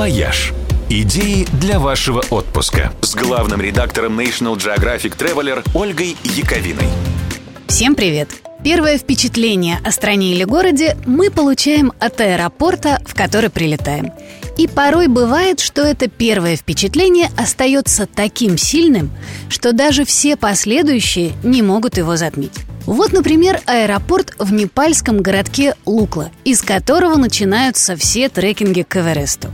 «Вояж». Идеи для вашего отпуска с главным редактором National Geographic Traveler Ольгой Яковиной. Всем привет! Первое впечатление о стране или городе мы получаем от аэропорта, в который прилетаем. И порой бывает, что это первое впечатление остается таким сильным, что даже все последующие не могут его затмить. Вот, например, аэропорт в непальском городке Лукла, из которого начинаются все трекинги к Эвересту.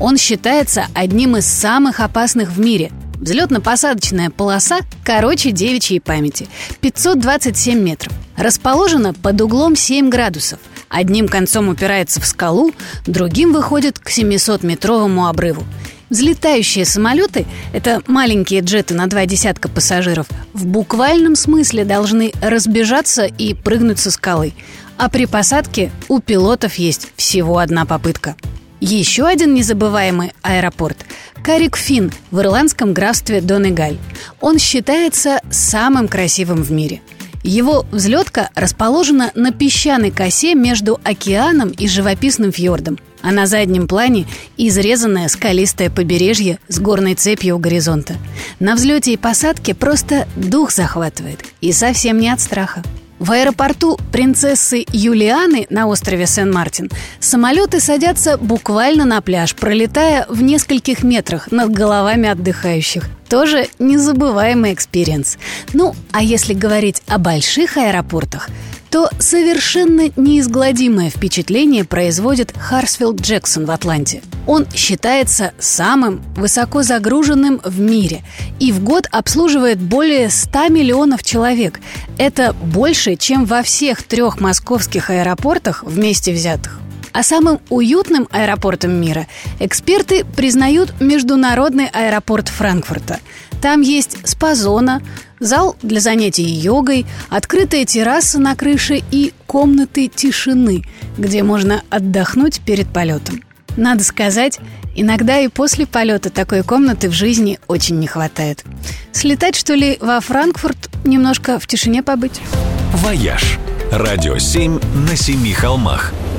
Он считается одним из самых опасных в мире. Взлетно-посадочная полоса короче девичьей памяти – 527 метров. Расположена под углом 7 градусов. Одним концом упирается в скалу, другим выходит к 700-метровому обрыву. Взлетающие самолеты – это маленькие джеты на два десятка пассажиров – в буквальном смысле должны разбежаться и прыгнуть со скалы. А при посадке у пилотов есть всего одна попытка – еще один незабываемый аэропорт – Карик-Фин в ирландском графстве Донегаль. Он считается самым красивым в мире. Его взлетка расположена на песчаной косе между океаном и живописным фьордом, а на заднем плане изрезанное скалистое побережье с горной цепью у горизонта. На взлете и посадке просто дух захватывает, и совсем не от страха. В аэропорту принцессы Юлианы на острове Сен-Мартин самолеты садятся буквально на пляж, пролетая в нескольких метрах над головами отдыхающих. Тоже незабываемый experience. Ну, а если говорить о больших аэропортах – то совершенно неизгладимое впечатление производит Хартсфилд-Джексон в Атланте. Он считается самым высоко загруженным в мире и в год обслуживает более 100 миллионов человек. Это больше, чем во всех трех московских аэропортах вместе взятых. А самым уютным аэропортом мира эксперты признают международный аэропорт Франкфурта. Там есть спа-зона, зал для занятий йогой, открытая терраса на крыше и комнаты тишины, где можно отдохнуть перед полетом. Надо сказать, иногда и после полета такой комнаты в жизни очень не хватает. Слетать, что ли, во Франкфурт, немножко в тишине побыть? «Вояж» – радио 7 на семи холмах –